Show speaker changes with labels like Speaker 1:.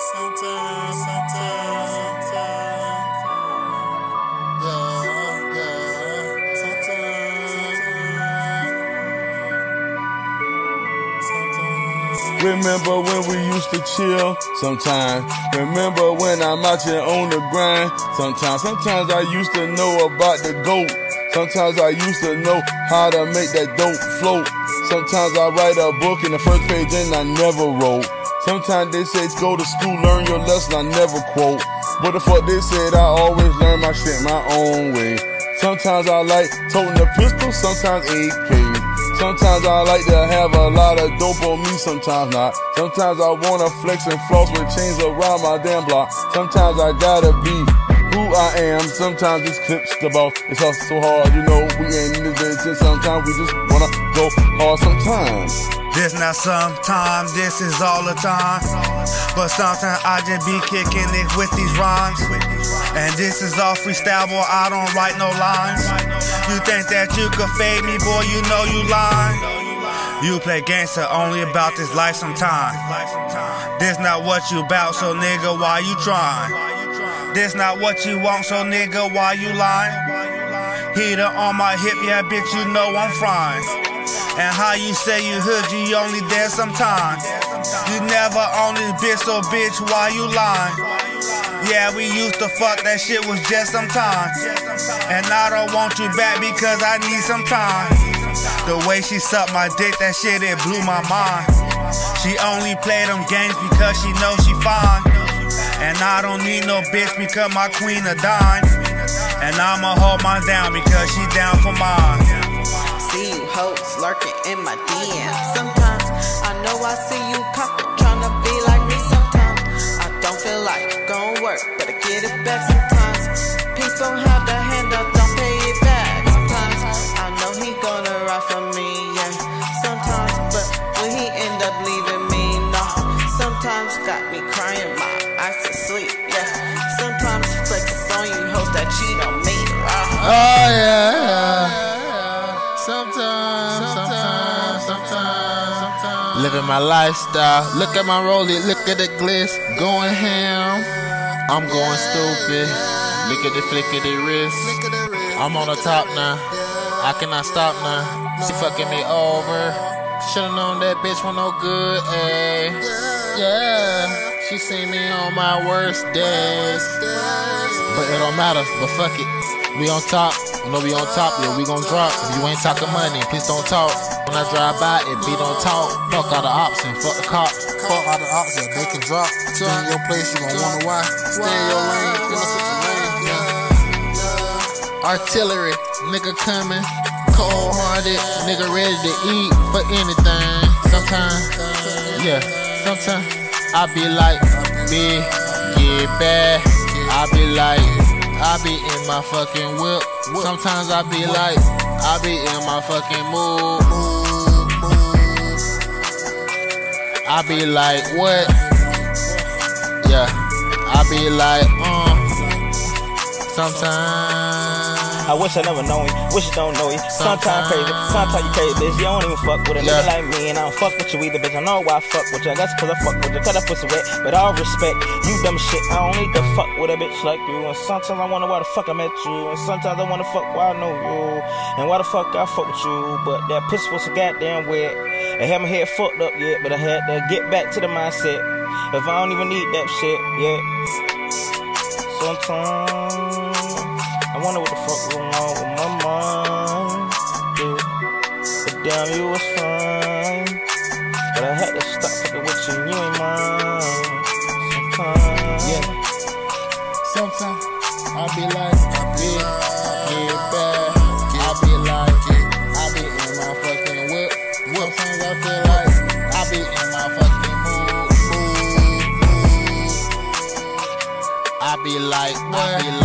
Speaker 1: Sometimes, sometimes, sometimes. Yeah, yeah. Sometimes.
Speaker 2: Remember when we used to chill? Sometimes. Remember when I'm out here on the grind? Sometimes. Sometimes I used to know about the goat. Sometimes I used to know how to make that dope float. Sometimes I write a book in the first page and I never wrote. Sometimes they say go to school, learn your lesson, I never quote. But the fuck they said I always learn my shit my own way. Sometimes I like toting a pistol, sometimes AK. Sometimes I like to have a lot of dope on me, sometimes not. Sometimes I wanna flex and floss with chains around my damn block. Sometimes I gotta be who I am. Sometimes it's clips ball. It's all so hard, you know. We ain't in this and sometimes we just wanna go hard. Sometimes.
Speaker 3: This not sometimes, this is all the time. But sometimes I just be kicking it with these rhymes. And this is all freestyle, boy, I don't write no lines. You think that you could fade me, boy, you know you lying. You play gangster only about this life sometime. This not what you bout, so nigga, why you trying? This not what you want, so nigga, why you lying? Heater on my hip, yeah, bitch, you know I'm frying. And how you say you hood, you only there sometimes. You never own this bitch, so bitch, why you lying? Yeah, we used to fuck, that shit was just some time. And I don't want you back because I need some time. The way she sucked my dick, that shit, it blew my mind. She only play them games because she knows she fine. And I don't need no bitch because my queen a dime. And I'ma hold mine down because she down for mine.
Speaker 4: Hoes lurking in my DM. Sometimes I know I see you copping, tryna be like me. Sometimes I don't feel like going work, but I get it back. Sometimes people have the hand
Speaker 1: Living my lifestyle. Look at my rollie, look at the glitz. Going ham. I'm going stupid. Look at the flick of the wrist. I'm on the top now. I cannot stop now. She fucking me over. Should've known that bitch was no good, ayy. Yeah. She seen me on my worst days. But it don't matter, but fuck it. We on top, you know we on top, yeah, we gon' drop. If you ain't talking money, please don't talk. When I drive by, it be don't talk. Fuck all the ops and fuck the cops.
Speaker 5: Fuck all the ops, yeah, they can drop. Stay in your place, you gon' wonder why. Stay in your lane, you know switch your lane. Yeah.
Speaker 1: Artillery, nigga coming. Cold hearted, nigga ready to eat for anything. Sometimes, yeah, sometimes I be like, big, get bad. I be like, I be in my fucking whip. Sometimes I be like, I be in my fucking mood. I be like, what? Yeah, I be like, uh. Sometimes.
Speaker 6: I wish I never know you, wish you don't know you. Sometimes crazy, sometimes you crazy, bitch. You don't even fuck with a
Speaker 1: Yeah.
Speaker 6: nigga like me, and I don't fuck with you either, bitch. I know why I fuck with you. I guess cause I fuck with you, cause I pussy wet. But all respect, you dumb shit. I don't need to fuck with a bitch like you. And sometimes I wonder why the fuck I met you. And sometimes I wanna fuck why I know you. And why the fuck I fuck with you. But that pussy was so goddamn wet. I had my head fucked up yet, but I had to get back to the mindset. If I don't even need that shit, yeah. Sometimes But you was fine. But I had to stop fucking with you, you ain't mine. Sometimes.
Speaker 1: Yeah. Sometimes I be like, yeah, get back. I be like, I be in my fucking whip. Sometimes I feel like I be in my fucking mood. mood, mood. I be like, I be like.